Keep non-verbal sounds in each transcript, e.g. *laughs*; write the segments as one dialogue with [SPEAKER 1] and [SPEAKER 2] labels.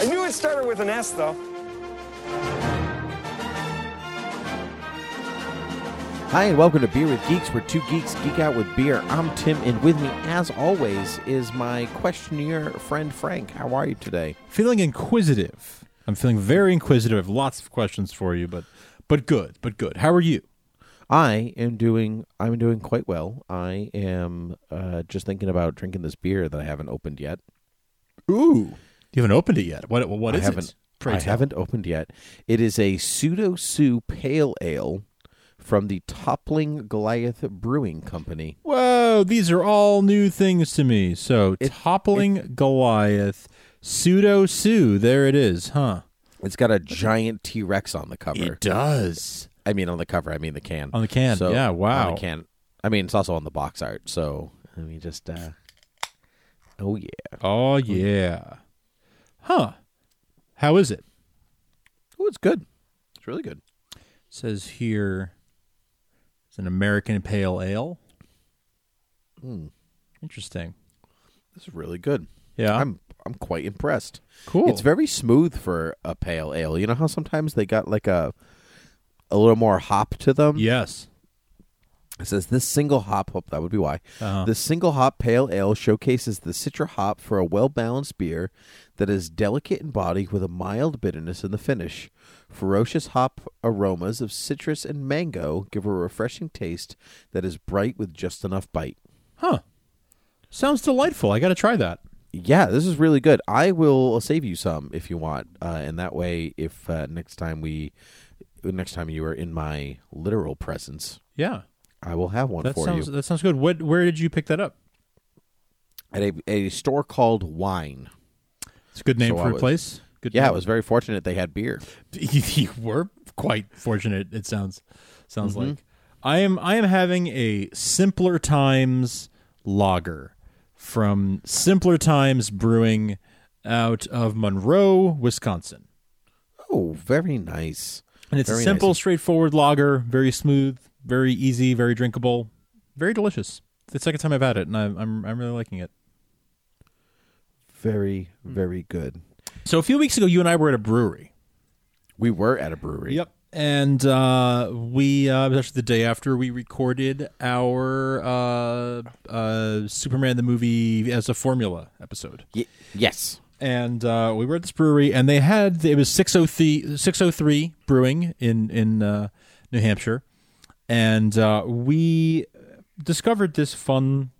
[SPEAKER 1] I knew it started with an S, though.
[SPEAKER 2] Hi, and welcome to Beer with Geeks, where two geeks geek out with beer. I'm Tim, and with me, as always, is my questionnaire friend Frank. How are you today?
[SPEAKER 3] feeling inquisitive. I'm feeling very inquisitive. I have lots of questions for you, but but good, but good. How are you?
[SPEAKER 2] I am doing. I'm doing quite well. I am uh, just thinking about drinking this beer that I haven't opened yet.
[SPEAKER 3] Ooh, you haven't opened it yet. What what
[SPEAKER 2] I
[SPEAKER 3] is
[SPEAKER 2] haven't.
[SPEAKER 3] it? Pray
[SPEAKER 2] I
[SPEAKER 3] tell.
[SPEAKER 2] haven't opened yet. It is a pseudo Sue Pale Ale from the Toppling Goliath Brewing Company.
[SPEAKER 3] Whoa, these are all new things to me. So
[SPEAKER 2] It-
[SPEAKER 3] toppling Goliath, pseudo Sue. There it is, huh?
[SPEAKER 2] It's got a giant T Rex on the cover.
[SPEAKER 3] It does
[SPEAKER 2] I mean, on the cover. I mean, the can.
[SPEAKER 3] on the can.
[SPEAKER 2] So,
[SPEAKER 3] yeah,
[SPEAKER 2] on
[SPEAKER 3] wow.
[SPEAKER 2] the can. I mean, it's also on the box art. So I mean, just. uh Oh yeah.
[SPEAKER 3] Oh yeah, huh? How is it?
[SPEAKER 2] Oh, it's good. It's really good.
[SPEAKER 3] It says here it's an American Pale Ale.
[SPEAKER 2] Hmm.
[SPEAKER 3] Interesting.
[SPEAKER 2] This is really good.
[SPEAKER 3] Yeah,
[SPEAKER 2] I'm I'm quite impressed.
[SPEAKER 3] cool.
[SPEAKER 2] It's very smooth for a pale ale. You know how sometimes they got like a a little more hop to them.
[SPEAKER 3] yes.
[SPEAKER 2] It says this single hop. Hope that would be why.
[SPEAKER 3] Uh-huh.
[SPEAKER 2] This single hop pale ale showcases the citra hop for a well balanced beer that is delicate in body with a mild bitterness in the finish. Ferocious hop aromas of citrus and mango give a refreshing taste that is bright with just enough bite.
[SPEAKER 3] Huh. Sounds delightful. I got to try that.
[SPEAKER 2] Yeah, this is really good. I will save you some if you want, uh, and that way, if uh, next time we, next time you are in my literal presence,
[SPEAKER 3] Yeah.
[SPEAKER 2] I will have one
[SPEAKER 3] That
[SPEAKER 2] for
[SPEAKER 3] sounds
[SPEAKER 2] you
[SPEAKER 3] that sounds good. What where did you pick that up?
[SPEAKER 2] at a, a store called Wine.
[SPEAKER 3] It's a good name
[SPEAKER 2] So
[SPEAKER 3] for a
[SPEAKER 2] was-
[SPEAKER 3] place. Good
[SPEAKER 2] Yeah,
[SPEAKER 3] name.
[SPEAKER 2] I was very fortunate they had beer. *laughs*
[SPEAKER 3] you were quite fortunate it sounds sounds
[SPEAKER 2] Mm-hmm.
[SPEAKER 3] like. I am I am having a simpler times lager from Simpler Times Brewing out of Monroe, Wisconsin.
[SPEAKER 2] Oh, very nice.
[SPEAKER 3] And it's
[SPEAKER 2] Very
[SPEAKER 3] a simple,
[SPEAKER 2] nice.
[SPEAKER 3] straightforward lager, very smooth, very easy, very drinkable, very delicious. It's the second time I've had it, and I'm I'm, I'm really liking it.
[SPEAKER 2] Very,
[SPEAKER 3] Hmm.
[SPEAKER 2] very good.
[SPEAKER 3] So a few weeks ago, you and I were at a brewery.
[SPEAKER 2] We were at a brewery.
[SPEAKER 3] Yep. And uh, we uh, it was actually the day after we recorded our uh, uh, Superman the movie as a formula episode.
[SPEAKER 2] Y- yes.
[SPEAKER 3] And uh, we were at this brewery, and they had it was 603, 603 Brewing in in uh, New Hampshire, and uh, we discovered this fun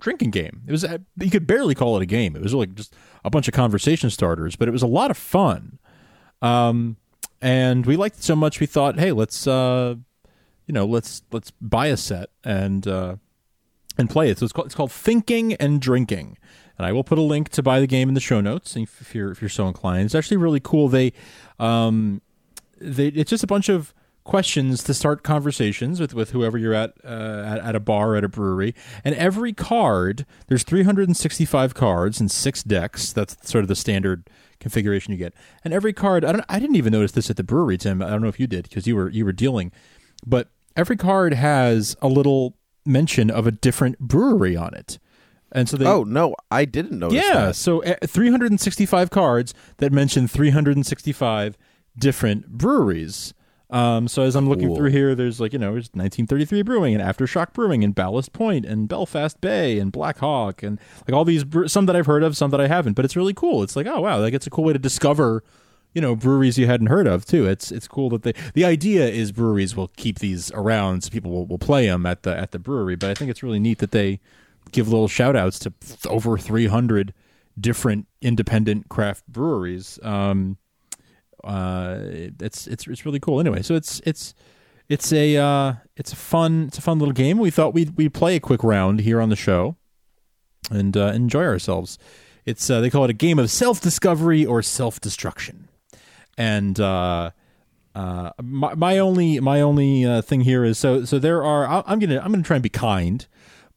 [SPEAKER 3] drinking game. It was uh, you could barely call it a game. It was like just a bunch of conversation starters, but it was a lot of fun. Um, and we liked it so much we thought, hey, let's uh, you know, let's let's buy a set and uh, and play it. So it's called it's called Thinking and Drinking. And I will put a link to buy the game in the show notes if if you're if you're so inclined. It's actually really cool. They um they it's just a bunch of questions to start conversations with, with whoever you're at, uh, at at a bar at a brewery. And every card, there's 365 cards and six decks. That's sort of the standard configuration you get. And every card, I don't, I didn't even notice this at the brewery, Tim. I don't know if you did because you were you were dealing, but every card has a little mention of a different brewery on it. And so they
[SPEAKER 2] oh no, I didn't notice.
[SPEAKER 3] yeah,
[SPEAKER 2] that.
[SPEAKER 3] so uh, 365 cards that mention 365 different breweries. Um, so as I'm looking
[SPEAKER 2] Cool.
[SPEAKER 3] through here, there's like you know, there's 1933 Brewing and Aftershock Brewing and Ballast Point and Belfast Bay and Black Hawk and like all these bre- some that I've heard of, some that I haven't. But it's really cool. It's like oh wow, like it's a cool way to discover you know breweries you hadn't heard of too. It's it's cool that they. The idea is breweries will keep these around, so people will, will play them at the at the brewery. But I think it's really neat that they give little shout outs to over 300 different independent craft breweries. Um, uh, it's it's it's really cool. Anyway, so it's it's it's a uh, it's a fun it's a fun little game. We thought we'd we play a quick round here on the show and uh, enjoy ourselves. It's uh, they call it a game of self discovery or self destruction, and uh, uh, my, my only my only uh, thing here is so so there are I'm gonna I'm gonna try and be kind,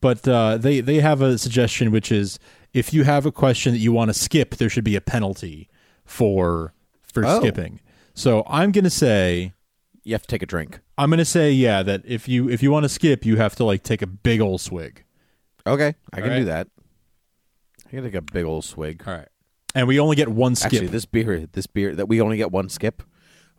[SPEAKER 3] but uh, they they have a suggestion which is if you have a question that you want to skip, there should be a penalty for for
[SPEAKER 2] Oh.
[SPEAKER 3] skipping. So I'm gonna say
[SPEAKER 2] You have to take a drink.
[SPEAKER 3] I'm gonna say yeah that if you if you want to skip, you have to like take a big old swig.
[SPEAKER 2] Okay, I can
[SPEAKER 3] All right.
[SPEAKER 2] do that. I can take a big old swig.
[SPEAKER 3] All right, and we only get one skip.
[SPEAKER 2] Actually, this beer, this beer that we only get one skip.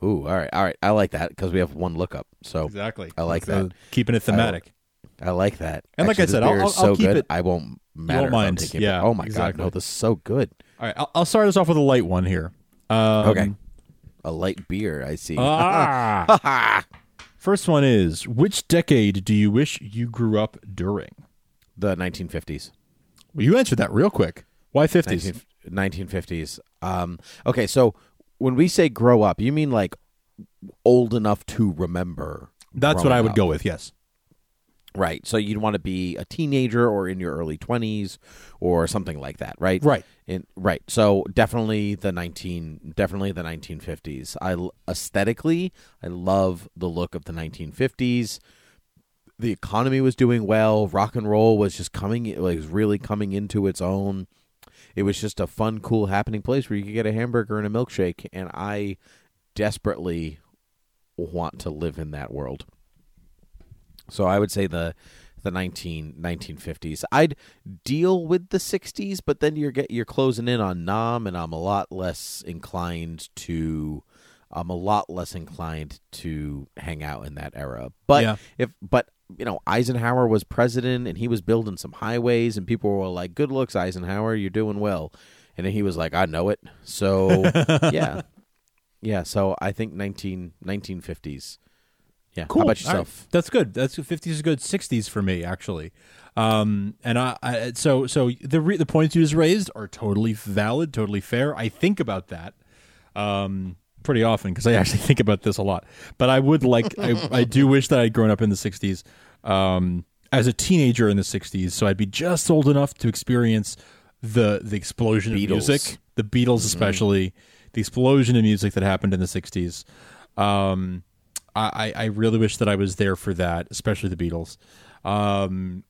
[SPEAKER 2] Ooh, all right, all right. I like that because we have one lookup. So
[SPEAKER 3] exactly.
[SPEAKER 2] I like
[SPEAKER 3] So
[SPEAKER 2] that.
[SPEAKER 3] Keeping it thematic.
[SPEAKER 2] I like that.
[SPEAKER 3] And like I said, I'll- I'll- I'll keep
[SPEAKER 2] good.
[SPEAKER 3] it-
[SPEAKER 2] I won't matter. I'm
[SPEAKER 3] mind.
[SPEAKER 2] taking it.
[SPEAKER 3] Yeah,
[SPEAKER 2] Oh my god, no, this is so good.
[SPEAKER 3] All right, I'll, I'll start us off with a light one here. Um,
[SPEAKER 2] Okay, a light beer. I see.
[SPEAKER 3] Ah. *laughs* First one is which decade do you wish you grew up during?
[SPEAKER 2] the 1950s.
[SPEAKER 3] Well, you answered that real quick. Why 50s?
[SPEAKER 2] 19, 1950s. Um, okay, so when we say grow up, you mean like old enough to remember?
[SPEAKER 3] That's what I would
[SPEAKER 2] up.
[SPEAKER 3] go with. Yes.
[SPEAKER 2] Right. So you'd want to be a teenager or in your early 20s or something like that, right?
[SPEAKER 3] Right.
[SPEAKER 2] In right. So definitely the 19 definitely the 1950s. I aesthetically, I love the look of the 1950s. The economy was doing well. Rock and roll was just coming it was really coming into its own. It was just a fun, cool, happening place where you could get a hamburger and a milkshake and I desperately want to live in that world. So I would say the the 19, 1950s. I'd deal with the 60s, but then you're get you're closing in on Nam, and I'm a lot less inclined to. I'm a lot less inclined to hang out in that era. But
[SPEAKER 3] Yeah.
[SPEAKER 2] if but you know Eisenhower was president and he was building some highways and people were like, "Good looks, Eisenhower, you're doing well," and then he was like, "I know it." So *laughs* yeah, yeah. So I think 19, 1950s. Yeah.
[SPEAKER 3] Cool.
[SPEAKER 2] How about
[SPEAKER 3] All right.
[SPEAKER 2] yourself?
[SPEAKER 3] That's good. That's 50s is good. 60s for me actually. Um, and I, I so so the re, the points you just raised are totally valid, totally fair. I think about that um pretty often because I actually *laughs* think about this a lot. But I would like I, I do wish that I'd grown up in the 60s um as a teenager in the 60s so I'd be just old enough to experience the the explosion
[SPEAKER 2] Beatles.
[SPEAKER 3] of music, the Beatles especially, the explosion of music that happened in the 60s. Um I, I really wish that I was there for that, especially the Beatles. Um,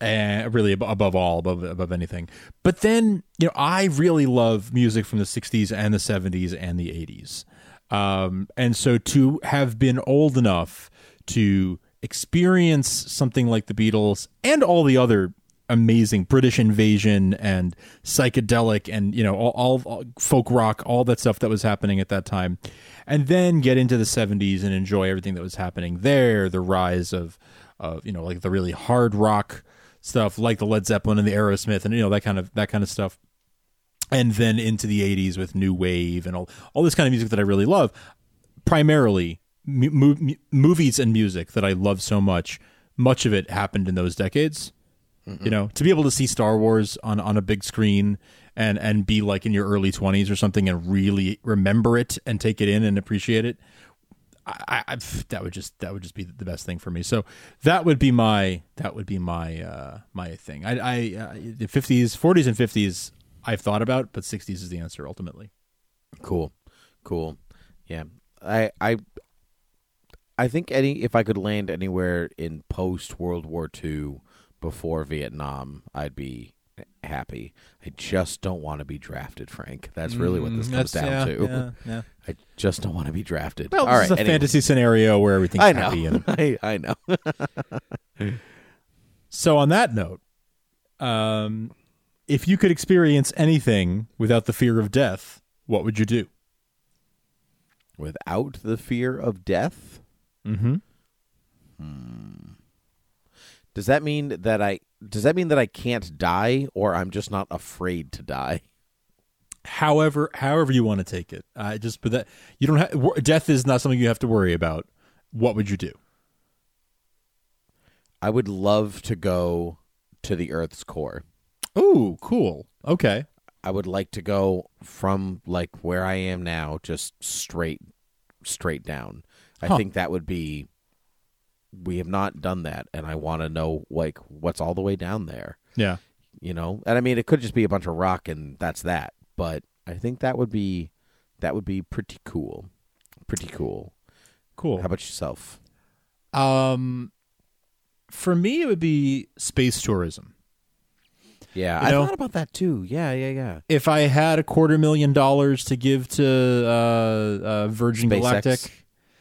[SPEAKER 3] and really above all, above above anything. But then, you know, I really love music from the '60s and the '70s and the '80s. Um, and so to have been old enough to experience something like the Beatles and all the other amazing British invasion and psychedelic and you know all, all, folk rock, all that stuff that was happening at that time, and then get into the '70s and enjoy everything that was happening there. The rise of, of you know, like the really hard rock stuff, like the Led Zeppelin and the Aerosmith, and you know that kind of that kind of stuff. And then into the '80s with new wave and all all this kind of music that I really love. Primarily, mu- mu- movies and music that I love so much. Much of it happened in those decades you know to be able to see star wars on on a big screen and and be like in your early 20s or something and really remember it and take it in and appreciate it I I- that would just that would just be the best thing for me. So that would be my that would be my uh my thing. I i uh, the 50s 40s and 50s i've thought about but 60s is the answer ultimately.
[SPEAKER 2] Cool, cool. Yeah, I, I, I think any if I could land anywhere in post World War II, before Vietnam, I'd be happy. I just don't want to be drafted, Frank. That's really what this
[SPEAKER 3] Mm,
[SPEAKER 2] comes
[SPEAKER 3] that's-
[SPEAKER 2] down
[SPEAKER 3] yeah,
[SPEAKER 2] to.
[SPEAKER 3] yeah, yeah. *laughs*
[SPEAKER 2] I just don't want to be drafted.
[SPEAKER 3] well
[SPEAKER 2] All
[SPEAKER 3] this
[SPEAKER 2] right,
[SPEAKER 3] is a
[SPEAKER 2] anyway.
[SPEAKER 3] fantasy scenario where everything's
[SPEAKER 2] I know.
[SPEAKER 3] happy and *laughs*
[SPEAKER 2] I, I know. *laughs*
[SPEAKER 3] So on that note, um, if you could experience anything without the fear of death, what would you do?
[SPEAKER 2] Without the fear of death,
[SPEAKER 3] Mm-hmm.
[SPEAKER 2] Does that mean that I does that mean that I can't die, or I'm just not afraid to die?
[SPEAKER 3] however however you want to take it. I just but that you don't have death is not something you have to worry about. What would you do?
[SPEAKER 2] I would love to go to the Earth's core.
[SPEAKER 3] Ooh, cool. Okay.
[SPEAKER 2] I would like to go from like where I am now, just straight, straight down. I think that would be. We have not done that, and I want to know like what's all the way down there.
[SPEAKER 3] Yeah.
[SPEAKER 2] You know, and I mean, it could just be a bunch of rock, and that's that. But I think that would be, that would be pretty cool, pretty cool.
[SPEAKER 3] Cool.
[SPEAKER 2] How about yourself?
[SPEAKER 3] Um, for me, it would be space tourism.
[SPEAKER 2] Yeah,
[SPEAKER 3] You
[SPEAKER 2] I
[SPEAKER 3] know-
[SPEAKER 2] thought about that too. Yeah, yeah, yeah.
[SPEAKER 3] If I had a quarter million dollars to give to uh, uh, Virgin
[SPEAKER 2] SpaceX.
[SPEAKER 3] Galactic,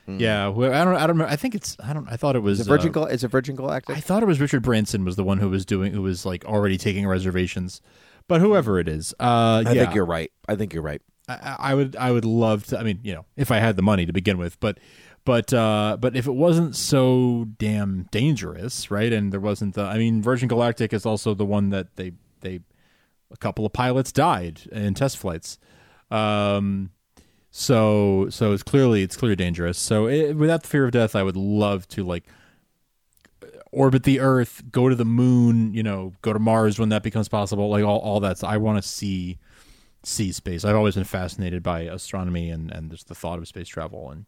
[SPEAKER 3] yeah, wh- I don't, I don't know. I think it's, I don't, I thought it was
[SPEAKER 2] Is it Virgin?
[SPEAKER 3] uh,
[SPEAKER 2] Gal- it Virgin Galactic?
[SPEAKER 3] I thought it was Richard Branson was the one who was doing, who was like already taking reservations, but whoever it is, uh,
[SPEAKER 2] I
[SPEAKER 3] yeah,
[SPEAKER 2] think you're right. I think you're right.
[SPEAKER 3] I, I would I would love to. I mean, you know, if I had the money to begin with, but but uh, but if it wasn't so damn dangerous, right? And there wasn't the. I mean, Virgin Galactic is also the one that they they a couple of pilots died in test flights. Um, so so it's clearly it's clearly dangerous. So it, without the fear of death, I would love to like orbit the Earth, go to the moon, you know, go to Mars when that becomes possible. Like all all that's I want to see see space. I've always been fascinated by astronomy and and just the thought of space travel and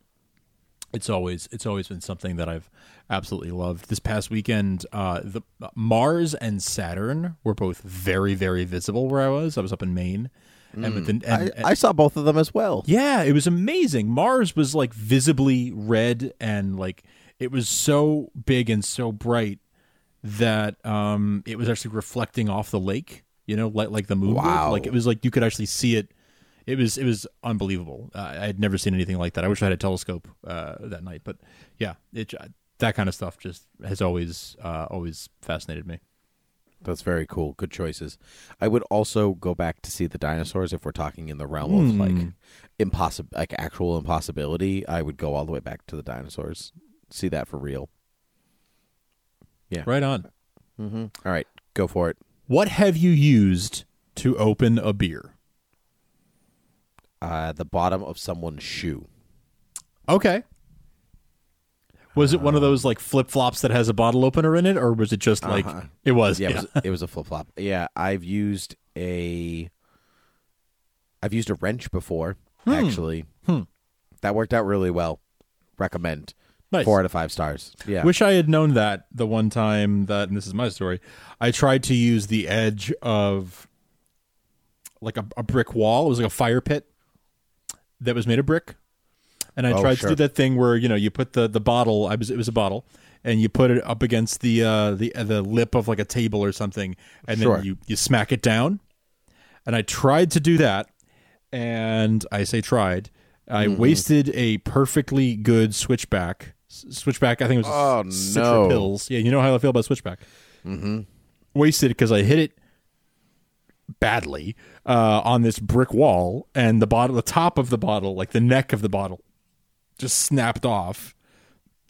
[SPEAKER 3] it's always it's always been something that I've absolutely loved. This past weekend, uh, the Mars and Saturn were both very very visible where I was. I was up in Maine, and, within, and,
[SPEAKER 2] I, I saw both of them as well.
[SPEAKER 3] yeah, it was amazing. Mars was like visibly red and like it was so big and so bright that um it was actually reflecting off the lake, you know, like like the moon would.
[SPEAKER 2] Wow.
[SPEAKER 3] Like it was like you could actually see it. It was it was unbelievable. Uh, I had never seen anything like that. I wish I had a telescope uh, that night, but yeah, it that kind of stuff just has always uh, always fascinated me.
[SPEAKER 2] That's very cool. Good choices. I would also go back to see the dinosaurs if we're talking in the realm of
[SPEAKER 3] Hmm.
[SPEAKER 2] like impossible, like actual impossibility. I would go all the way back to the dinosaurs. See that for real. Yeah.
[SPEAKER 3] Right on.
[SPEAKER 2] Mm-hmm. All right, go for it.
[SPEAKER 3] What have you used to open a beer?
[SPEAKER 2] Uh, the bottom of someone's shoe.
[SPEAKER 3] Okay. Was it one of those like flip flops that has a bottle opener in it, or was it just like
[SPEAKER 2] Uh-huh.
[SPEAKER 3] it was?
[SPEAKER 2] Yeah,
[SPEAKER 3] Yeah.
[SPEAKER 2] It, was, it was a flip flop. Yeah, I've used a. I've used a wrench before. Actually,
[SPEAKER 3] Hmm.
[SPEAKER 2] that worked out really well. Recommend.
[SPEAKER 3] Nice.
[SPEAKER 2] Four out of five stars. Yeah.
[SPEAKER 3] Wish I had known that the one time that, and this is my story, I tried to use the edge of like a, a brick wall. It was like a fire pit that was made of brick. And I
[SPEAKER 2] Oh,
[SPEAKER 3] tried
[SPEAKER 2] sure.
[SPEAKER 3] to do that thing where, you know, you put the, the bottle, I was, it was a bottle, and you put it up against the, uh, the, uh, the lip of like a table or something, and
[SPEAKER 2] Sure.
[SPEAKER 3] then you, you smack it down. And I tried to do that, and I say tried. I
[SPEAKER 2] Mm-hmm.
[SPEAKER 3] wasted a perfectly good switchback. Switchback, I think it was
[SPEAKER 2] Oh,
[SPEAKER 3] Citra
[SPEAKER 2] no.
[SPEAKER 3] pills. Yeah, you know how I feel about switchback. Mm-hmm. Wasted because I hit it badly uh, on this brick wall, and the bottle, the top of the bottle, like the neck of the bottle, just snapped off.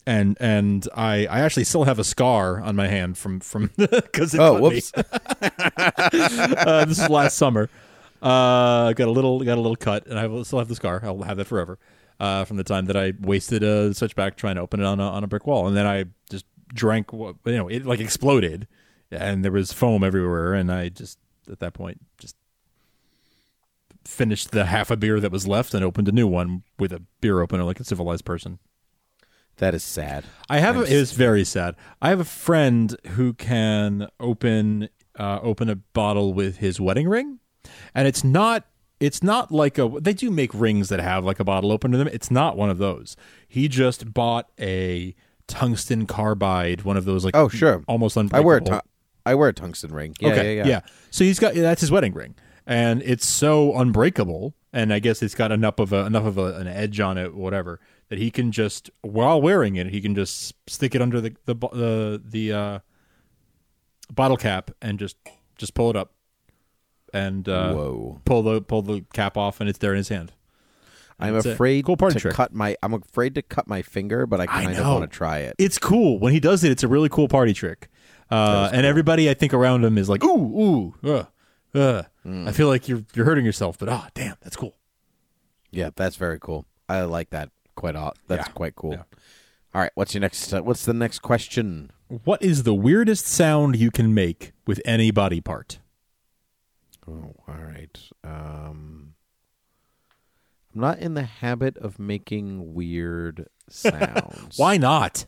[SPEAKER 3] And and I, I actually still have a scar on my hand from from *laughs* because it
[SPEAKER 2] Oh, whoops. *laughs*
[SPEAKER 3] uh, this is last summer. Uh, got a little got a little cut, and I will still have the scar. I'll have that forever. Uh, from the time that I wasted a switchback trying to open it on a, on a brick wall, and then I just drank. what- You know, it like exploded, and there was foam everywhere, and I just at that point just finished the half a beer that was left and opened a new one with a beer opener like a civilized person.
[SPEAKER 2] that is sad.
[SPEAKER 3] I have. A, it was very sad. I have a friend who can open uh, open a bottle with his wedding ring, and it's not. It's not like a. They do make rings that have like a bottle opener in them. It's not one of those. He just bought a tungsten carbide, one of those like
[SPEAKER 2] Oh, sure.
[SPEAKER 3] almost
[SPEAKER 2] I
[SPEAKER 3] unbreakable.
[SPEAKER 2] wear a tu- I wear a tungsten ring. Yeah,
[SPEAKER 3] okay,
[SPEAKER 2] yeah, yeah.
[SPEAKER 3] So he's got that's his wedding ring, and it's so unbreakable, and I guess it's got enough of a enough of a, an edge on it, whatever, that he can just while wearing it, he can just stick it under the the the, the uh, bottle cap and just just pull it up, and uh,
[SPEAKER 2] Whoa.
[SPEAKER 3] pull the pull the cap off, and it's there in his hand.
[SPEAKER 2] I'm
[SPEAKER 3] That's it.
[SPEAKER 2] afraid
[SPEAKER 3] Cool
[SPEAKER 2] to
[SPEAKER 3] trick.
[SPEAKER 2] cut my. I'm afraid to cut my finger, but I kind of want to try it.
[SPEAKER 3] It's cool when he does it. It's a really cool party trick, uh, and everybody I think around him is like, ooh, ooh, uh, uh. I feel like you're you're hurting yourself, but ah, damn, that's cool.
[SPEAKER 2] Yeah, that's very cool. I like that quite a lot. That's
[SPEAKER 3] Yeah.
[SPEAKER 2] quite cool.
[SPEAKER 3] Yeah.
[SPEAKER 2] All right, what's your next? Uh, what's the next question?
[SPEAKER 3] What is the weirdest sound you can make with any body part?
[SPEAKER 2] Oh, all right. Um, I'm not in the habit of making weird *laughs* sounds.
[SPEAKER 3] Why not?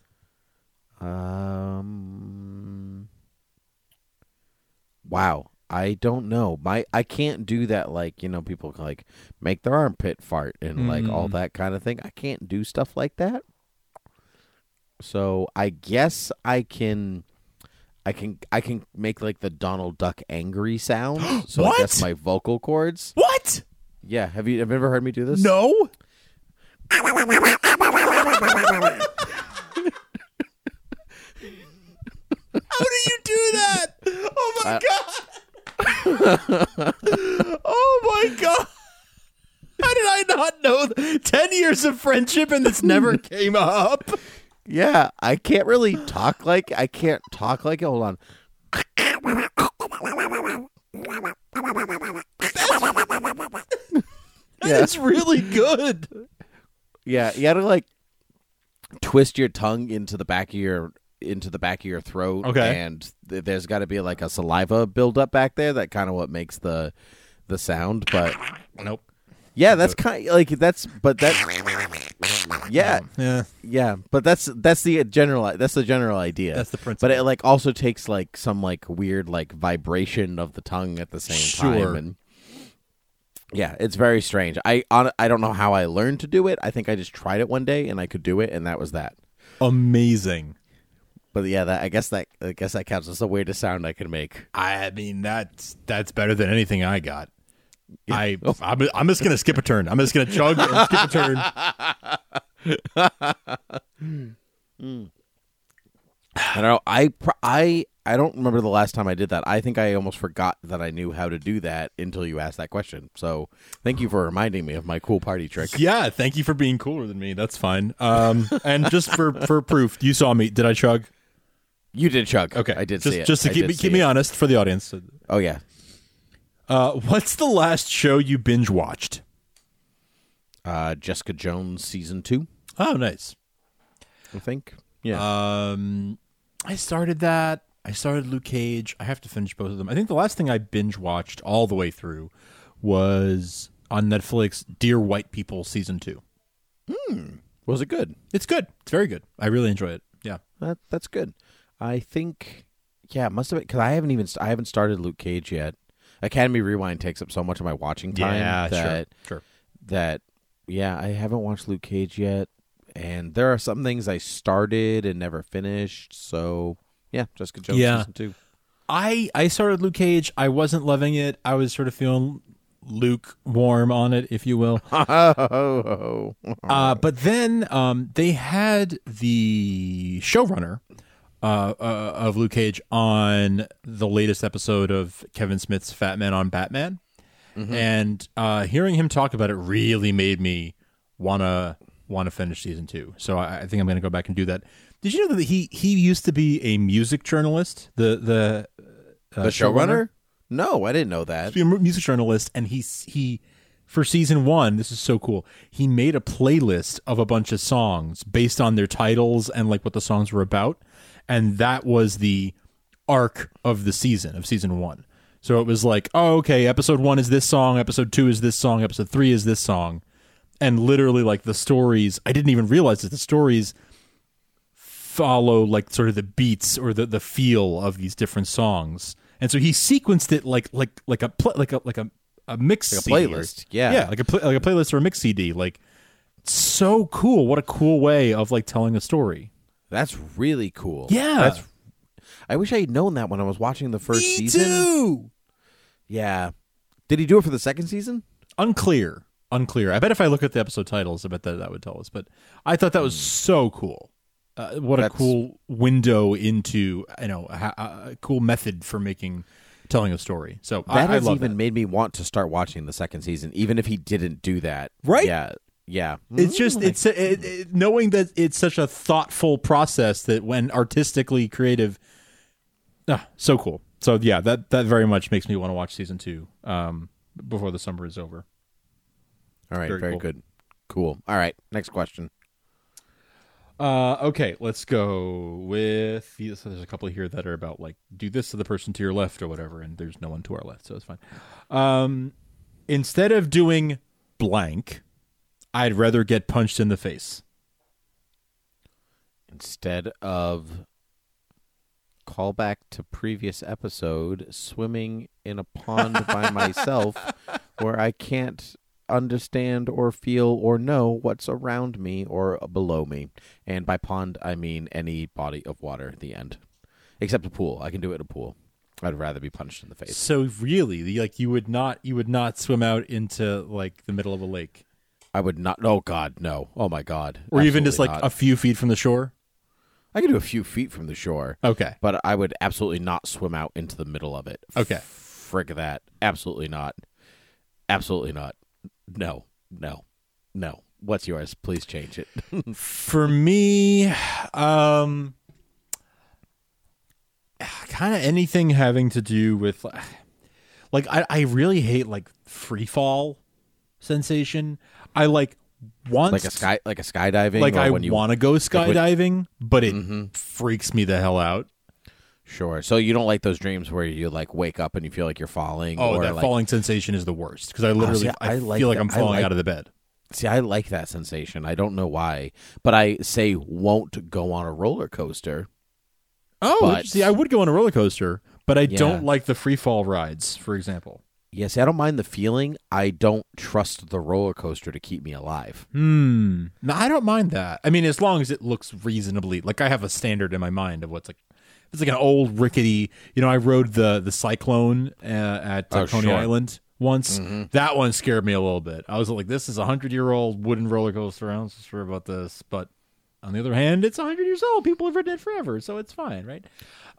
[SPEAKER 2] Um. Wow, I don't know. My I can't do that. Like you know, people like make their armpit fart and like all
[SPEAKER 3] Mm.
[SPEAKER 2] that kind of thing. I can't do stuff like that. So I guess I can. I can I can make like the Donald Duck angry sound. *gasps* So I guess my vocal cords.
[SPEAKER 3] What?
[SPEAKER 2] Yeah, have you have you ever heard me do this?
[SPEAKER 3] No. *laughs* How do you do that? Oh my god! Oh my god! How did I not know? th- Ten years of friendship and this never *laughs* came up.
[SPEAKER 2] Yeah, I can't really talk like I can't talk like it. Hold on.
[SPEAKER 3] That's really good.
[SPEAKER 2] Yeah, you gotta like twist your tongue into the back of your into the back of your throat.
[SPEAKER 3] Okay.
[SPEAKER 2] and th- there's got to be like a saliva buildup back there. That kind of what makes the the sound. But
[SPEAKER 3] Nope.
[SPEAKER 2] yeah, that's kind like that's but that. Yeah,
[SPEAKER 3] Yeah.
[SPEAKER 2] yeah, but that's that's the general that's the general idea.
[SPEAKER 3] That's the principle.
[SPEAKER 2] But it like also takes like some like weird like vibration of the tongue at the same
[SPEAKER 3] Sure.
[SPEAKER 2] time and yeah, it's very strange. I on, I don't know how I learned to do it. I think I just tried it one day and I could do it and that was that.
[SPEAKER 3] Amazing.
[SPEAKER 2] But yeah, that I guess that I guess that counts as the weirdest sound I can make.
[SPEAKER 3] I mean that's that's better than anything I got. I I'm, I'm just gonna skip a turn. I'm just gonna chug and skip a turn. *laughs*
[SPEAKER 2] I don't know. I I I don't remember the last time I did that. I think I almost forgot that I knew how to do that until you asked that question. So thank you for reminding me of my cool party trick.
[SPEAKER 3] Yeah, thank you for being cooler than me. That's fine. Um, and just for for proof, you saw me. Did I chug?
[SPEAKER 2] You did chug.
[SPEAKER 3] Okay,
[SPEAKER 2] I did
[SPEAKER 3] just,
[SPEAKER 2] see it.
[SPEAKER 3] Just to
[SPEAKER 2] I
[SPEAKER 3] keep me keep me
[SPEAKER 2] it.
[SPEAKER 3] honest for the audience.
[SPEAKER 2] Oh yeah.
[SPEAKER 3] Uh, what's the last show you binge watched?
[SPEAKER 2] Uh, Jessica Jones season two.
[SPEAKER 3] Oh, nice.
[SPEAKER 2] I think. Yeah.
[SPEAKER 3] Um, I started that. I started Luke Cage. I have to finish both of them. I think the last thing I binge watched all the way through was on Netflix, Dear White People season two. Hmm.
[SPEAKER 2] was it good?
[SPEAKER 3] It's good. It's very good. I really enjoy it. Yeah.
[SPEAKER 2] That that's good. I think. Yeah, it must have been because I haven't even I haven't started Luke Cage yet. Academy Rewind takes up so much of my watching time
[SPEAKER 3] Yeah,
[SPEAKER 2] that
[SPEAKER 3] sure.
[SPEAKER 2] that yeah I haven't watched Luke Cage yet, and there are some things I started and never finished. So yeah, Jessica Jones
[SPEAKER 3] Yeah.
[SPEAKER 2] season two.
[SPEAKER 3] I I started Luke Cage. I wasn't loving it. I was sort of feeling lukewarm on it, if you will. *laughs*
[SPEAKER 2] Oh,
[SPEAKER 3] Uh, but then um, they had the showrunner uh, uh, of Luke Cage on the latest episode of Kevin Smith's Fat Man on Batman, and uh, hearing him talk about it really made me wanna wanna finish season two. So I, I think I'm gonna go back and do that. Did you know that he he used to be a music journalist? The the uh,
[SPEAKER 2] the showrunner? No, I didn't know that.
[SPEAKER 3] be a music journalist, and he he for season one. This is so cool. He made a playlist of a bunch of songs based on their titles and like what the songs were about, and that was the arc of the season of season one. So it was like, oh, okay, episode one is this song, episode two is this song, episode three is this song, and literally like the stories. I didn't even realize that the stories follow like sort of the beats or the the feel of these different songs. And so he sequenced it like like like a pl- like a like a a mix
[SPEAKER 2] Like a
[SPEAKER 3] CD or-
[SPEAKER 2] playlist, yeah.
[SPEAKER 3] yeah, like a pl- like a playlist or a mix CD. Like so cool! What a cool way of like telling a story.
[SPEAKER 2] That's really cool.
[SPEAKER 3] Yeah.
[SPEAKER 2] that's. I wish I had known that when I was watching the first season.
[SPEAKER 3] too.
[SPEAKER 2] Yeah. Did he do it for the second season?
[SPEAKER 3] Unclear, unclear. I bet if I look at the episode titles, I bet that that would tell us. But I thought that was so cool. Uh, what a
[SPEAKER 2] Hmm.
[SPEAKER 3] Cool window into you know a, a cool method for making telling a story. So
[SPEAKER 2] That
[SPEAKER 3] I, I
[SPEAKER 2] has
[SPEAKER 3] love
[SPEAKER 2] even
[SPEAKER 3] that.
[SPEAKER 2] made me want to start watching the second season, even if he didn't do that.
[SPEAKER 3] Right?
[SPEAKER 2] Yeah. Yeah.
[SPEAKER 3] It's just
[SPEAKER 2] Mm,
[SPEAKER 3] it's it, it, knowing that it's such a thoughtful process that when artistically creative, ah, so cool, so yeah, that that very much makes me want to watch season two um, before the summer is over.
[SPEAKER 2] All right,
[SPEAKER 3] Very
[SPEAKER 2] very,
[SPEAKER 3] cool.
[SPEAKER 2] good. Cool. All right, next question.
[SPEAKER 3] Uh, okay, let's go with. So there's a couple here that are about like do this to the person to your left or whatever, and there's no one to our left, so it's fine. Um, instead of doing blank, I'd rather get punched in the face.
[SPEAKER 2] Instead of callback to previous episode, swimming in a pond by myself *laughs* where I can't understand or feel or know what's around me or below me. And by pond, I mean any body of water at the end, except a pool. I can do it in a pool. I'd rather be punched in the face.
[SPEAKER 3] So really, like you would not you would not swim out into like the middle of a lake,
[SPEAKER 2] I would not. Oh God, no. Oh my God.
[SPEAKER 3] or even just like
[SPEAKER 2] Absolutely
[SPEAKER 3] a few feet from the shore.
[SPEAKER 2] I could do a few feet from the shore.
[SPEAKER 3] Okay.
[SPEAKER 2] but I would absolutely not swim out into the middle of it.
[SPEAKER 3] Okay.
[SPEAKER 2] Frig that. Absolutely not. Absolutely not. No. No. No. What's yours? Please change it. *laughs*
[SPEAKER 3] For me, um, kind of anything having to do with, like, I, I really hate like free fall sensation. I like want
[SPEAKER 2] like a sky like a skydiving
[SPEAKER 3] like I want to go skydiving, but it
[SPEAKER 2] Mhm.
[SPEAKER 3] freaks me the hell out.
[SPEAKER 2] Sure. So you don't like those dreams where you like wake up and you feel like you're falling
[SPEAKER 3] Oh,
[SPEAKER 2] or
[SPEAKER 3] that
[SPEAKER 2] like
[SPEAKER 3] falling sensation is the worst because I literally
[SPEAKER 2] see,
[SPEAKER 3] I,
[SPEAKER 2] I like
[SPEAKER 3] feel like. I'm falling
[SPEAKER 2] like-
[SPEAKER 3] out of the bed.
[SPEAKER 2] See, I like that sensation. I don't know why, but I say won't go on a roller coaster.
[SPEAKER 3] Oh,
[SPEAKER 2] But-
[SPEAKER 3] see, I would go on a roller coaster, but I
[SPEAKER 2] Yeah.
[SPEAKER 3] don't like the free fall rides, for example.
[SPEAKER 2] Yes, I don't mind the feeling. I don't trust the roller coaster to keep me alive.
[SPEAKER 3] Hmm. No, I don't mind that. I mean, as long as it looks reasonably like I have a standard in my mind of what's like. It's like an old rickety. You know, I rode the the Cyclone uh, at uh,
[SPEAKER 2] Oh,
[SPEAKER 3] Coney
[SPEAKER 2] sure.
[SPEAKER 3] Island once.
[SPEAKER 2] Mhm.
[SPEAKER 3] That one scared me a little bit. I was like, "This is a hundred year old wooden roller coaster. I'm not so sure about this." But on the other hand, it's a hundred years old. People have ridden it forever, so it's fine, right?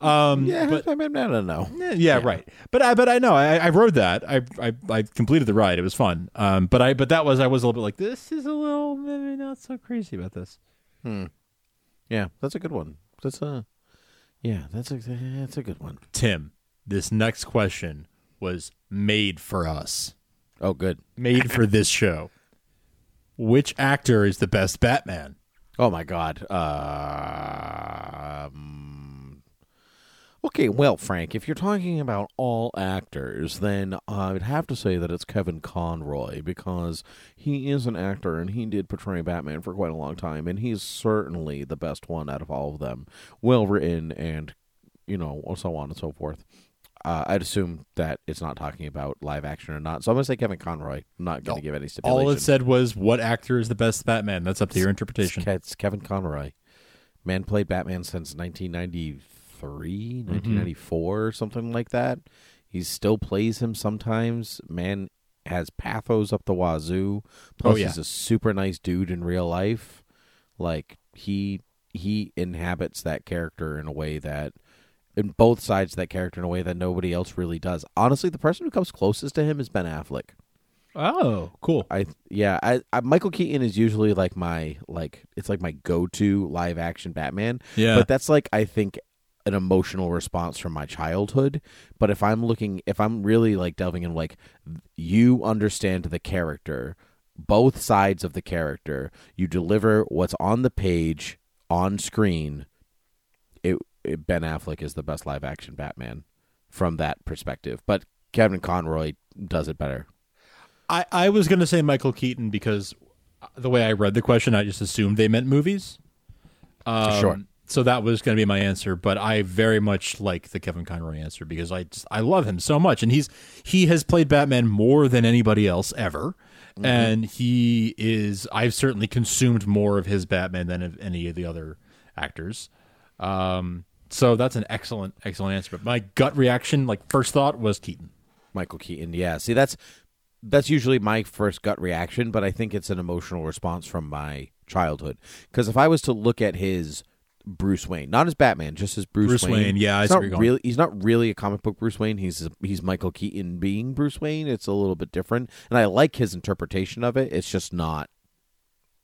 [SPEAKER 3] Um,
[SPEAKER 2] Yeah,
[SPEAKER 3] but
[SPEAKER 2] I, mean, I don't know.
[SPEAKER 3] yeah, yeah, right. But I, but I know I, I rode that. I, I, I completed the ride. It was fun. Um, but I, but that was I was a little bit like this is a little maybe not so crazy about this.
[SPEAKER 2] Hmm. Yeah, that's a good one. That's a yeah, that's a that's a good one.
[SPEAKER 3] Tim, this next question was made for us,
[SPEAKER 2] Oh, good.
[SPEAKER 3] made for this show. Which actor is the best Batman?
[SPEAKER 2] Oh my God. Uh, um, okay, well, Frank, if you're talking about all actors, then I would have to say that it's Kevin Conroy because he is an actor and he did portray Batman for quite a long time, and he's certainly the best one out of all of them. Well written and you know, so on and so forth. Uh, I'd assume that it's not talking about live action or not. So I'm going to say Kevin Conroy. I'm not going to give any stipulation.
[SPEAKER 3] All it said was what actor is the best Batman. That's up to your interpretation.
[SPEAKER 2] It's, Ke- it's Kevin Conroy. Man played Batman since 1993, 1994, mm-hmm. or something like that. He still plays him sometimes. Man has pathos up the wazoo. Oh, Plus,
[SPEAKER 3] Oh, yeah.
[SPEAKER 2] he's a super nice dude in real life. Like he he inhabits that character in a way that in both sides of that character in a way that nobody else really does. Honestly, the person who comes closest to him is Ben Affleck.
[SPEAKER 3] Oh, cool.
[SPEAKER 2] I yeah, I, I Michael Keaton is usually like my like it's like my go-to live action Batman.
[SPEAKER 3] Yeah.
[SPEAKER 2] But that's like I think an emotional response from my childhood, but if I'm looking if I'm really like delving in like you understand the character, both sides of the character, you deliver what's on the page on screen, it, it Ben Affleck is the best live action Batman from that perspective. But Kevin Conroy does it better.
[SPEAKER 3] I, I was going to say Michael Keaton because the way I read the question, I just assumed they meant movies. Um,
[SPEAKER 2] Sure.
[SPEAKER 3] So that was going to be my answer, but I very much like the Kevin Conroy answer because I just I love him so much, and he's he has played Batman more than anybody else ever, and he is I've certainly consumed more of his Batman than of any of the other actors. Um, so that's an excellent excellent answer. But my gut reaction, like first thought, was Keaton.
[SPEAKER 2] Michael Keaton. Yeah. See, that's that's usually my first gut reaction, but I think it's an emotional response from my childhood. Because if I was to look at his Bruce Wayne, not as Batman, just as Bruce,
[SPEAKER 3] Bruce Wayne, yeah,
[SPEAKER 2] he's not
[SPEAKER 3] where you're going.
[SPEAKER 2] really he's not really a comic book Bruce Wayne. He's he's Michael Keaton being Bruce Wayne. It's a little bit different, and I like his interpretation of it. It's just not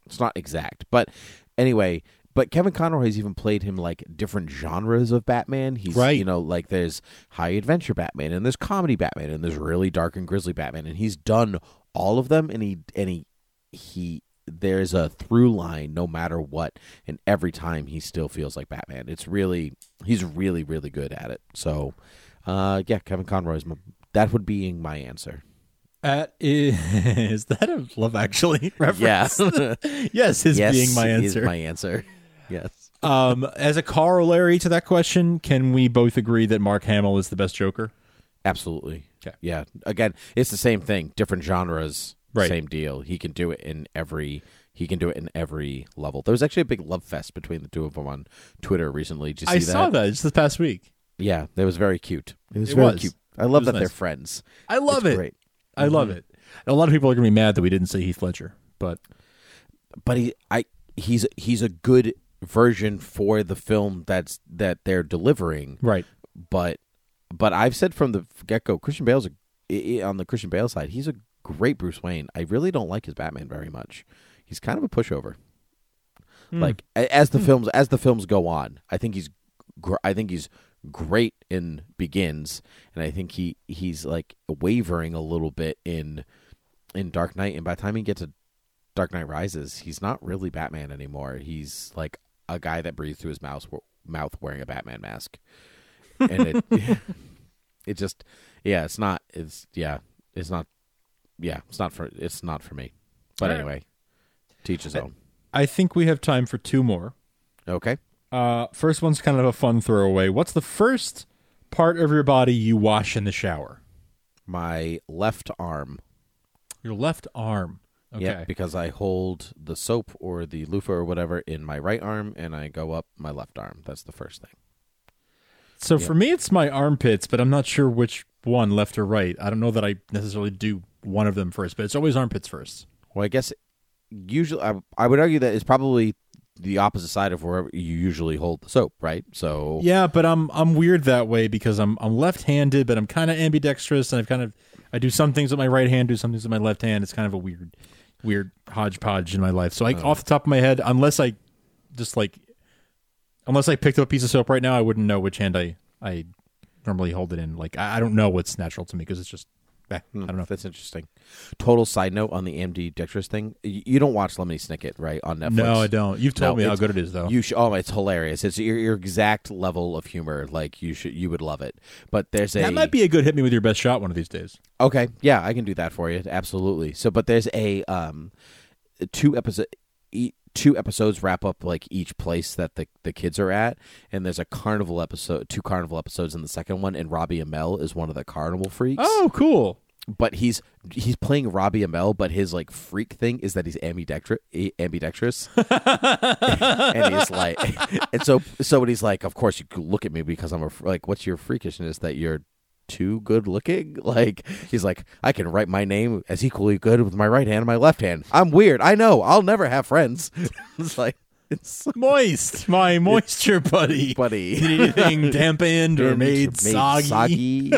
[SPEAKER 2] it's not exact, but anyway. but Kevin Conroy has even played him like different genres of Batman. He's
[SPEAKER 3] Right.
[SPEAKER 2] you know like there's high adventure Batman and there's comedy Batman and there's really dark and grisly Batman and he's done all of them and he and he he there's a through line no matter what and every time he still feels like Batman. It's really he's really really good at it. So uh yeah, Kevin Conroy's my, that would be my answer.
[SPEAKER 3] That is *laughs* that a Love Actually *laughs* reference?
[SPEAKER 2] Yeah. *laughs*
[SPEAKER 3] yes, his
[SPEAKER 2] yes,
[SPEAKER 3] being my
[SPEAKER 2] is
[SPEAKER 3] answer.
[SPEAKER 2] my answer. Yes.
[SPEAKER 3] um, as a corollary to that question, can we both agree that Mark Hamill is the best Joker?
[SPEAKER 2] Absolutely.
[SPEAKER 3] Okay.
[SPEAKER 2] Yeah. Again, it's the same thing, different genres,
[SPEAKER 3] Right.
[SPEAKER 2] same deal. He can do it in every he can do it in every level. There was actually a big love fest between the two of them on Twitter recently. Did you see
[SPEAKER 3] I
[SPEAKER 2] that?
[SPEAKER 3] saw that just this past week.
[SPEAKER 2] Yeah, that was very cute. It was
[SPEAKER 3] It
[SPEAKER 2] very
[SPEAKER 3] was.
[SPEAKER 2] cute. I love that
[SPEAKER 3] nice.
[SPEAKER 2] they're friends.
[SPEAKER 3] I love
[SPEAKER 2] It's
[SPEAKER 3] it.
[SPEAKER 2] Great.
[SPEAKER 3] I love
[SPEAKER 2] Mm-hmm.
[SPEAKER 3] it. A lot of people are gonna be mad that we didn't say Heath Ledger, but
[SPEAKER 2] But he I he's he's a good version for the film that's that they're delivering.
[SPEAKER 3] right.
[SPEAKER 2] But but I've said from the get go, Christian Bale's a, i- i- on the Christian Bale side. He's a great Bruce Wayne. I really don't like his Batman very much. He's kind of a pushover.
[SPEAKER 3] Hmm.
[SPEAKER 2] Like as the films as the films go on, I think he's gr- I think he's great in Begins, and I think he he's like wavering a little bit in in Dark Knight. And by the time he gets to Dark Knight Rises, he's not really Batman anymore. He's like a guy that breathes through his mouth mouth wearing a Batman mask, and it *laughs* *laughs* it just yeah, it's not it's yeah, it's not yeah, it's not for it's not for me. But
[SPEAKER 3] All right.
[SPEAKER 2] anyway, teach his own.
[SPEAKER 3] I think we have time for two more.
[SPEAKER 2] Okay.
[SPEAKER 3] Uh, first one's kind of a fun throwaway. What's the first part of your body you wash in the shower?
[SPEAKER 2] My left arm.
[SPEAKER 3] Your left arm. Okay.
[SPEAKER 2] Yeah, because I hold the soap or the loofah or whatever in my right arm and I go up my left arm. That's the first thing.
[SPEAKER 3] So for me, it's my armpits, but I'm not sure which one, left or right. I don't know that I necessarily do one of them first, but it's always armpits first.
[SPEAKER 2] Well, I guess usually I, I would argue that it's probably the opposite side of wherever you usually hold the soap, right? So
[SPEAKER 3] Yeah, but I'm I'm weird that way because I'm I'm left-handed, but I'm kind of ambidextrous, and I've kind of I do some things with my right hand, do some things with my left hand. It's kind of a weird weird hodgepodge in my life. So I, oh. off the top of my head, unless I just like unless I picked up a piece of soap right now, I wouldn't know which hand I I normally hold it in. Like I, I don't know what's natural to me because it's just *laughs* I don't know.
[SPEAKER 2] That's interesting. Total side note on the ambidextrous thing. y- You don't watch Lemony Snicket, right? On Netflix.
[SPEAKER 3] No, I don't. You've told
[SPEAKER 2] No,
[SPEAKER 3] me how good it is, though.
[SPEAKER 2] You should. Oh, it's hilarious. It's your, your exact level of humor. Like you should, you would love it. But there's a
[SPEAKER 3] that might be a good hit me with your best shot one of these days.
[SPEAKER 2] Okay, yeah, I can do that for you. Absolutely. So, but there's a um, two episode, two episodes wrap up like each place that the the kids are at, and there's a carnival episode, two carnival episodes in the second one, and Robbie Amell is one of the carnival freaks.
[SPEAKER 3] Oh, cool.
[SPEAKER 2] But he's he's playing Robbie Amell, but his like freak thing is that he's ambidextrous, ambidextrous, *laughs* and he's like, *laughs* and so so when he's like, of course you look at me because I'm a like, what's your freakishness that you're too good looking? *laughs* Like he's like, I can write my name as equally good with my right hand and my left hand. I'm weird. I know. I'll never have friends. *laughs* it's like it's *laughs*
[SPEAKER 3] Moist, my moisture buddy.
[SPEAKER 2] buddy.
[SPEAKER 3] Did anything dampened or
[SPEAKER 2] And
[SPEAKER 3] made, soggy?
[SPEAKER 2] soggy.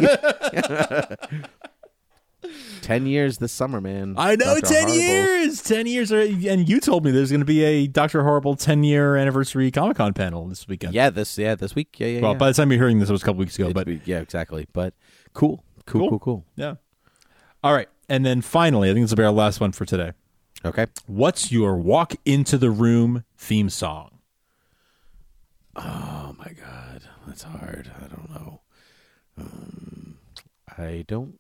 [SPEAKER 2] Ten years this summer, man.
[SPEAKER 3] I know,
[SPEAKER 2] Dr.
[SPEAKER 3] ten
[SPEAKER 2] Horrible.
[SPEAKER 3] years, ten years, are, and you told me there's going to be a Doctor Horrible ten year anniversary Comic Con panel this weekend.
[SPEAKER 2] Yeah, this yeah this week. Yeah, yeah.
[SPEAKER 3] Well,
[SPEAKER 2] yeah.
[SPEAKER 3] by the time you're hearing this, it was a couple weeks ago,
[SPEAKER 2] It'd
[SPEAKER 3] but
[SPEAKER 2] be- yeah, exactly. But cool, cool,
[SPEAKER 3] Cool.
[SPEAKER 2] cool, cool.
[SPEAKER 3] yeah. All right, and then finally, I think this will be our last one for today.
[SPEAKER 2] Okay.
[SPEAKER 3] What's your walk into the room theme song?
[SPEAKER 2] Oh my god, that's hard. I don't know. Um, I don't.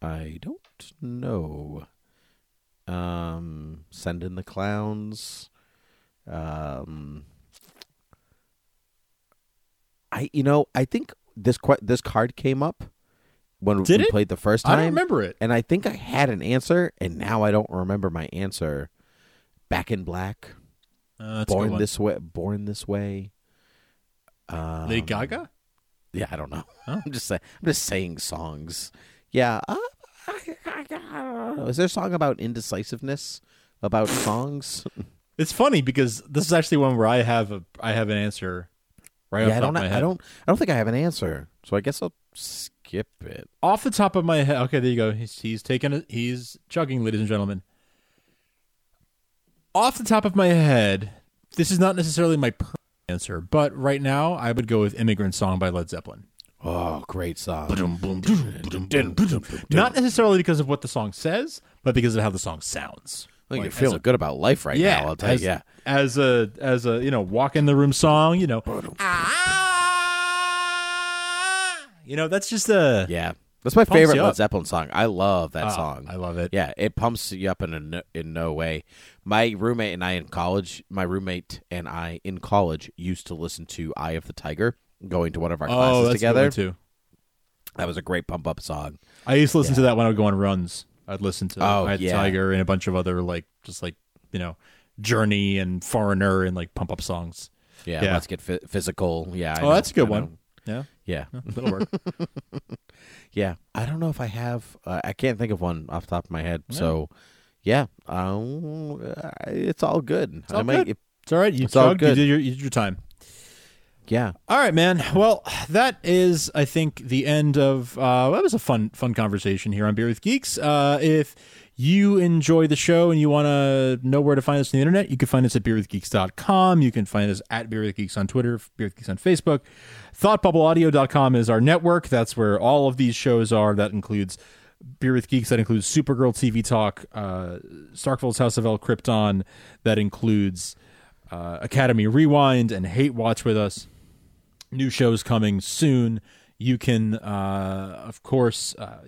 [SPEAKER 2] I don't know. Um, send in the clowns. Um, I you know I think this que- this card came up when
[SPEAKER 3] Did
[SPEAKER 2] we
[SPEAKER 3] it?
[SPEAKER 2] played the first
[SPEAKER 3] I
[SPEAKER 2] time.
[SPEAKER 3] don't remember it.
[SPEAKER 2] and I think I had an answer, and now I don't remember my answer. Back in Black,
[SPEAKER 3] Uh, that's a good
[SPEAKER 2] Born. This Way, Born This Way. Um,
[SPEAKER 3] Lady Gaga.
[SPEAKER 2] Yeah, I don't know.
[SPEAKER 3] Oh. *laughs*
[SPEAKER 2] I'm just saying. I'm just saying songs. Yeah. Uh. Is there a song about indecisiveness about *laughs* songs?
[SPEAKER 3] It's funny because this is actually one where I have a I have an answer right
[SPEAKER 2] yeah,
[SPEAKER 3] off
[SPEAKER 2] I don't.
[SPEAKER 3] of my
[SPEAKER 2] I don't. I don't think I have an answer. So I guess I'll skip it.
[SPEAKER 3] off the top of my head. Okay, there you go. He's he's taking it. He's chugging, ladies and gentlemen. Off the top of my head, this is not necessarily my per- answer, but right now I would go with "Immigrant Song" by Led Zeppelin.
[SPEAKER 2] Oh, great song.
[SPEAKER 3] Not necessarily because of what the song says, but because of how the song sounds.
[SPEAKER 2] Think
[SPEAKER 3] Like,
[SPEAKER 2] you're feeling
[SPEAKER 3] a-
[SPEAKER 2] good about life right
[SPEAKER 3] yeah,
[SPEAKER 2] now. I'll tell you. Yeah.
[SPEAKER 3] as a as a you know walk in the room song, you know, you know that's just a
[SPEAKER 2] Yeah. That's my favorite Led. Zeppelin song. I love that
[SPEAKER 3] Ah,
[SPEAKER 2] song.
[SPEAKER 3] I love it.
[SPEAKER 2] Yeah, it pumps you up in a no, in no way. My roommate and I in college, my roommate and I in college used to listen to "Eye of the Tiger," going to one of our
[SPEAKER 3] oh,
[SPEAKER 2] classes
[SPEAKER 3] that's a good
[SPEAKER 2] together.
[SPEAKER 3] too.
[SPEAKER 2] That was a great pump up song.
[SPEAKER 3] I used to listen to that when I would go on runs. I'd listen to
[SPEAKER 2] Oh,
[SPEAKER 3] I had
[SPEAKER 2] yeah.
[SPEAKER 3] Tiger and a bunch of other like just like you know Journey and Foreigner and like pump up songs.
[SPEAKER 2] Yeah,
[SPEAKER 3] Yeah.
[SPEAKER 2] let's get phy- physical. Yeah, I
[SPEAKER 3] oh,
[SPEAKER 2] know,
[SPEAKER 3] that's a good
[SPEAKER 2] I know.
[SPEAKER 3] one. Yeah,
[SPEAKER 2] Yeah,
[SPEAKER 3] that'll work. *laughs*
[SPEAKER 2] yeah. I don't know if I have. Uh, I can't think of one off the top of my head. So, yeah, um, uh, it's all good.
[SPEAKER 3] all
[SPEAKER 2] I might.
[SPEAKER 3] good. It's all right. You
[SPEAKER 2] It's all.
[SPEAKER 3] You
[SPEAKER 2] good.
[SPEAKER 3] did your, you did your time.
[SPEAKER 2] Yeah,
[SPEAKER 3] All right, man. Well, that is, I think, the end of. Uh, that was a fun, fun conversation here on Beer with Geeks. Uh, if you enjoy the show and you want to know where to find us on the internet, you can find us at beerwithgeeks.com. You can find us at Beer with Geeks on Twitter, Beer with Geeks on Facebook. ThoughtBubbleAudio.com is our network. That's where all of these shows are. That includes Beer with Geeks. That includes Supergirl TV Talk, uh, Starkville's House of El Krypton. That includes uh, Academy Rewind and Hate Watch with us new shows coming soon. You can, uh, of course, uh,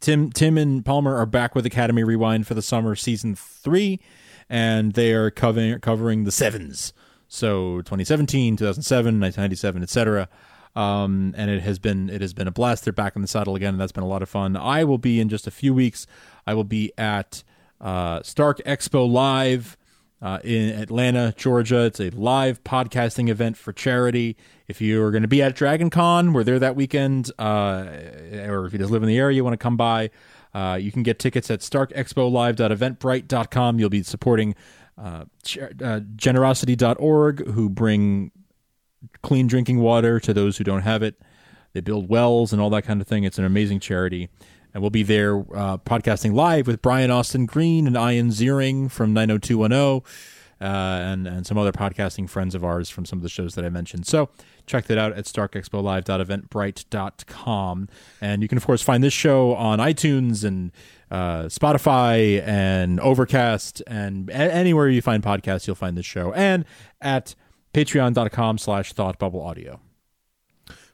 [SPEAKER 3] Tim Tim and Palmer are back with Academy Rewind for the summer season three, and they are covering covering the sevens. So 2017, 2007, 1997, etc. Um, and it has been it has been a blast. They're back in the saddle again, and that's been a lot of fun. I will be in just a few weeks. I will be at uh, Stark Expo Live uh, in Atlanta, Georgia. It's a live podcasting event for charity. If you're going to be at Dragon Con, we're there that weekend, uh, or if you just live in the area, you want to come by, uh, you can get tickets at starkexpolive.eventbrite.com. You'll be supporting uh, uh, generosity.org, who bring clean drinking water to those who don't have it. They build wells and all that kind of thing. It's an amazing charity. And we'll be there uh, podcasting live with Brian Austin Green and Ian Ziering from 90210 uh, and, and some other podcasting friends of ours from some of the shows that I mentioned. So check that out at starkexpolive.eventbrite.com. And you can, of course, find this show on iTunes and uh, Spotify and Overcast and a- anywhere you find podcasts, you'll find this show. And at patreon.com slash thoughtbubbleaudio.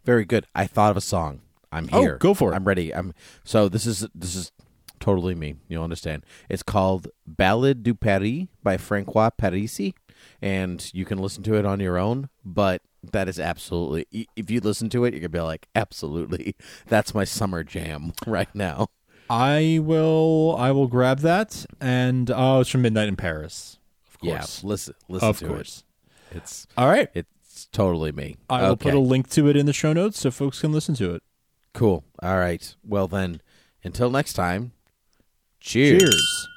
[SPEAKER 2] very good. I thought of a song. I'm
[SPEAKER 3] Oh,
[SPEAKER 2] here.
[SPEAKER 3] go for it.
[SPEAKER 2] I'm ready. I'm so this is this is totally me. You'll understand. It's called Ballade du Paris by Francois Parisi, and you can listen to it on your own. But that is absolutely. If you listen to it, you're gonna be like, absolutely, *laughs* that's my summer jam *laughs* right now.
[SPEAKER 3] I will I will grab that and oh it's from Midnight in Paris. Of
[SPEAKER 2] Yeah,
[SPEAKER 3] course.
[SPEAKER 2] listen, listen
[SPEAKER 3] of
[SPEAKER 2] to
[SPEAKER 3] course.
[SPEAKER 2] it. It's
[SPEAKER 3] All right.
[SPEAKER 2] it's totally me.
[SPEAKER 3] I will
[SPEAKER 2] okay.
[SPEAKER 3] put a link to it in the show notes so folks can listen to it.
[SPEAKER 2] Cool. All right. Well then, until next time. Cheers.
[SPEAKER 3] Cheers.